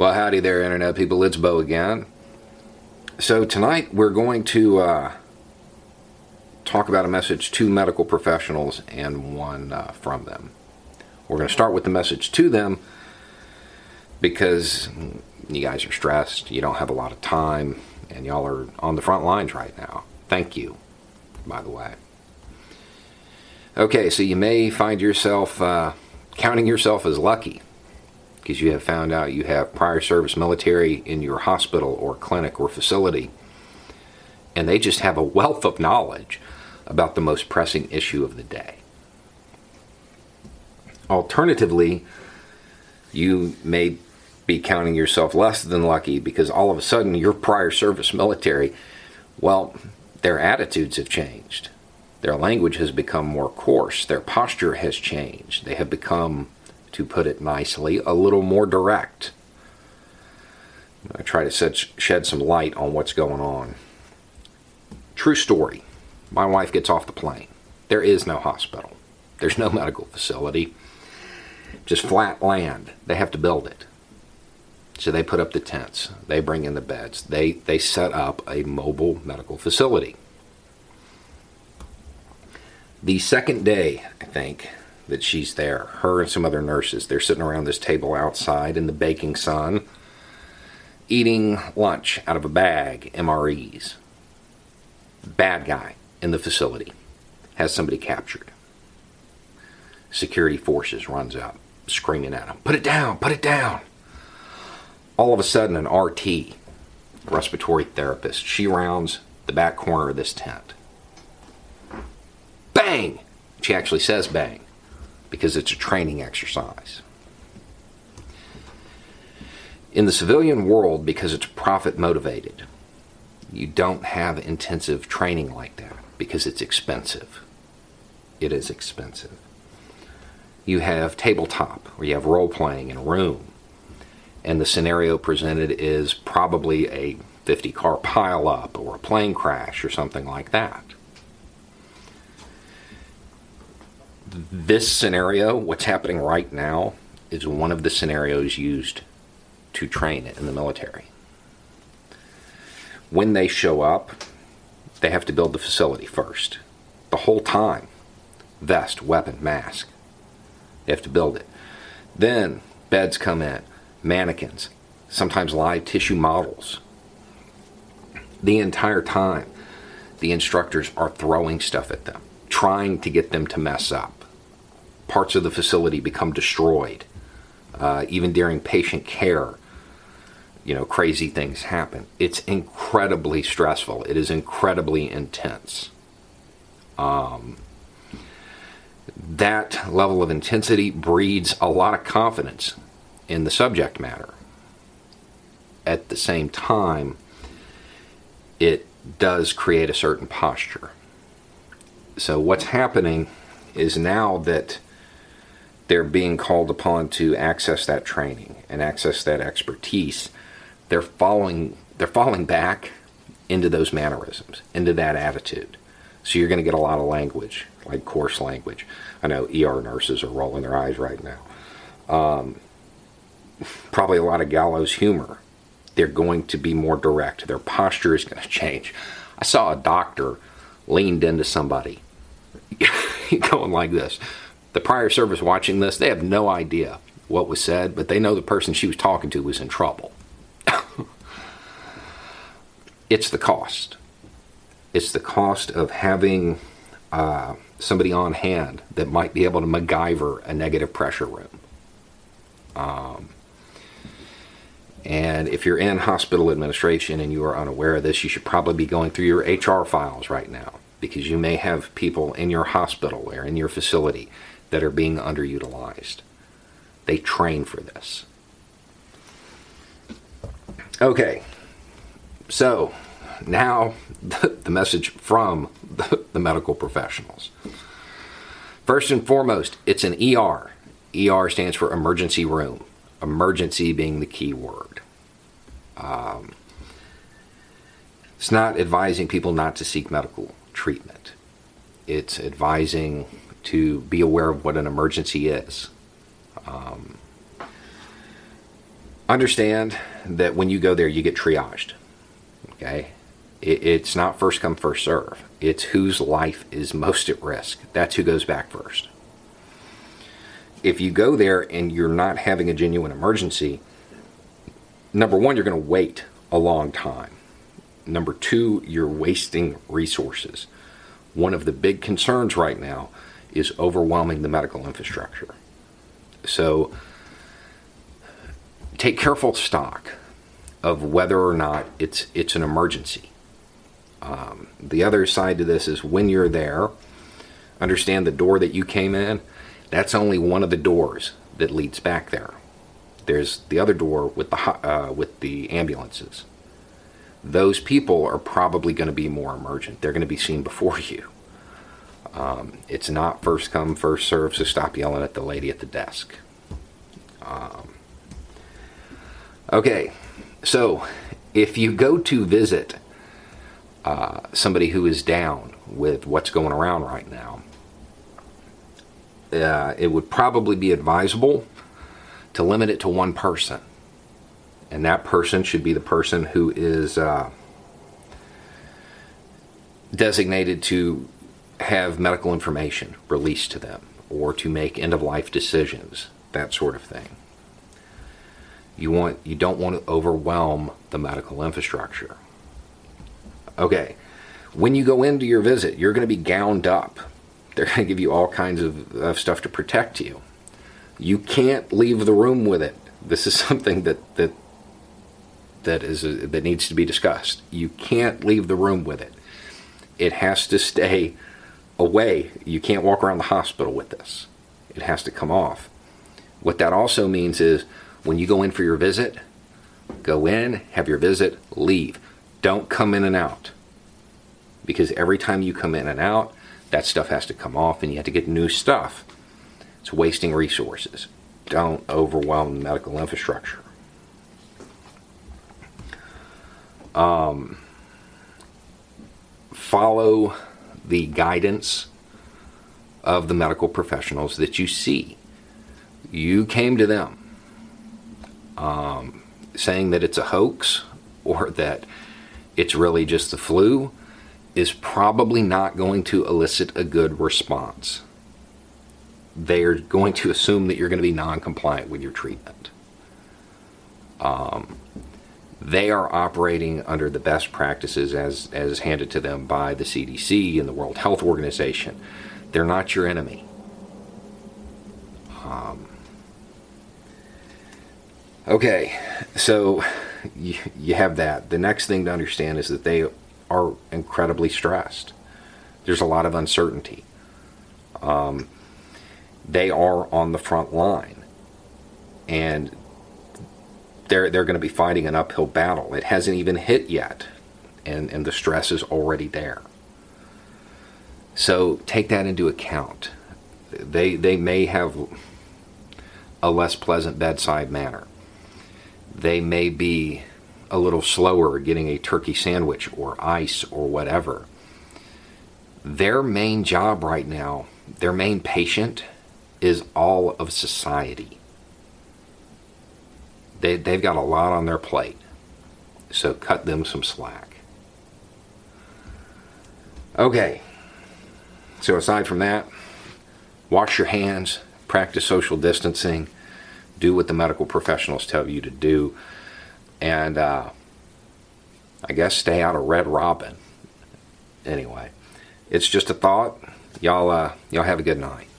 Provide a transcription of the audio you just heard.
Well, howdy there, Internet people. It's Bo again. So, tonight we're going to uh, talk about a message to medical professionals and one uh, from them. We're going to start with the message to them because you guys are stressed, you don't have a lot of time, and y'all are on the front lines right now. Thank you, by the way. Okay, so you may find yourself uh, counting yourself as lucky because you have found out you have prior service military in your hospital or clinic or facility, and they just have a wealth of knowledge about the most pressing issue of the day. Alternatively, you may be counting yourself less than lucky because all of a sudden your prior service military, well, their attitudes have changed. Their language has become more coarse. Their posture has changed. They have become to put it nicely, a little more direct. I try to shed some light on what's going on. True story. My wife gets off the plane. There is no hospital. There's no medical facility. Just flat land. They have to build it. So they put up the tents. They bring in the beds. They they set up a mobile medical facility. The second day, I think, that she's there. Her and some other nurses. They're sitting around this table outside in the baking sun, eating lunch out of a bag, MREs. Bad guy in the facility has somebody captured. Security forces runs up, screaming at him, Put it down, put it down. All of a sudden, an RT, respiratory therapist, she rounds the back corner of this tent. Bang! She actually says bang because it's a training exercise. In the civilian world, because it's profit motivated, you don't have intensive training like that because it's expensive. It is expensive. You have tabletop, where you have role playing in a room, and the scenario presented is probably a 50 car pileup or a plane crash or something like that. This scenario, what's happening right now, is one of the scenarios used to train in the military. When they show up, they have to build the facility first. The whole time vest, weapon, mask. They have to build it. Then beds come in, mannequins, sometimes live tissue models. The entire time, the instructors are throwing stuff at them, trying to get them to mess up parts of the facility become destroyed. Uh, even during patient care, you know, crazy things happen. It's incredibly stressful. It is incredibly intense. Um, that level of intensity breeds a lot of confidence in the subject matter. At the same time, it does create a certain posture. So, what's happening is now that they're being called upon to access that training and access that expertise, they're falling they're falling back into those mannerisms, into that attitude. So you're going to get a lot of language, like coarse language. I know ER nurses are rolling their eyes right now. Um, probably a lot of gallows humor. They're going to be more direct. Their posture is going to change. I saw a doctor leaned into somebody going like this the prior service watching this, they have no idea what was said, but they know the person she was talking to was in trouble. it's the cost. It's the cost of having uh, somebody on hand that might be able to MacGyver a negative pressure room. Um, and if you're in hospital administration and you are unaware of this, you should probably be going through your HR files right now because you may have people in your hospital or in your facility that are being underutilized. They train for this. Okay, so now the message from the medical professionals. First and foremost, it's an ER. ER stands for emergency room, emergency being the key word. Um, it's not advising people not to seek medical treatment, it's advising to be aware of what an emergency is. Um, understand that when you go there, you get triaged. Okay? It, it's not first come, first serve. It's whose life is most at risk. That's who goes back first. If you go there and you're not having a genuine emergency, number one, you're going to wait a long time. Number two, you're wasting resources. One of the big concerns right now is overwhelming the medical infrastructure. So take careful stock of whether or not it's it's an emergency. Um, the other side to this is when you're there, understand the door that you came in. That's only one of the doors that leads back there. There's the other door with the uh, with the ambulances. Those people are probably going to be more emergent. They're going to be seen before you. Um, it's not first come, first serve, so stop yelling at the lady at the desk. Um, okay, so if you go to visit uh, somebody who is down with what's going around right now, uh, it would probably be advisable to limit it to one person. And that person should be the person who is uh, designated to have medical information released to them or to make end of life decisions, that sort of thing. You want you don't want to overwhelm the medical infrastructure. Okay. When you go into your visit, you're going to be gowned up. They're going to give you all kinds of, of stuff to protect you. You can't leave the room with it. This is something that that that is that needs to be discussed. You can't leave the room with it. It has to stay away. You can't walk around the hospital with this. It has to come off. What that also means is when you go in for your visit, go in, have your visit, leave. Don't come in and out. Because every time you come in and out, that stuff has to come off and you have to get new stuff. It's wasting resources. Don't overwhelm the medical infrastructure. Um, follow the guidance of the medical professionals that you see. You came to them um, saying that it's a hoax or that it's really just the flu is probably not going to elicit a good response. They're going to assume that you're going to be non compliant with your treatment. Um, they are operating under the best practices as, as handed to them by the CDC and the World Health Organization. They're not your enemy. Um, okay, so you, you have that. The next thing to understand is that they are incredibly stressed. There's a lot of uncertainty. Um, they are on the front line. And they're they're going to be fighting an uphill battle. It hasn't even hit yet, and and the stress is already there. So take that into account. They they may have a less pleasant bedside manner. They may be a little slower getting a turkey sandwich or ice or whatever. Their main job right now, their main patient, is all of society they, they've got a lot on their plate. So cut them some slack. Okay. So aside from that, wash your hands, practice social distancing, do what the medical professionals tell you to do, and uh, I guess stay out of Red Robin. Anyway, it's just a thought. Y'all, uh, y'all have a good night.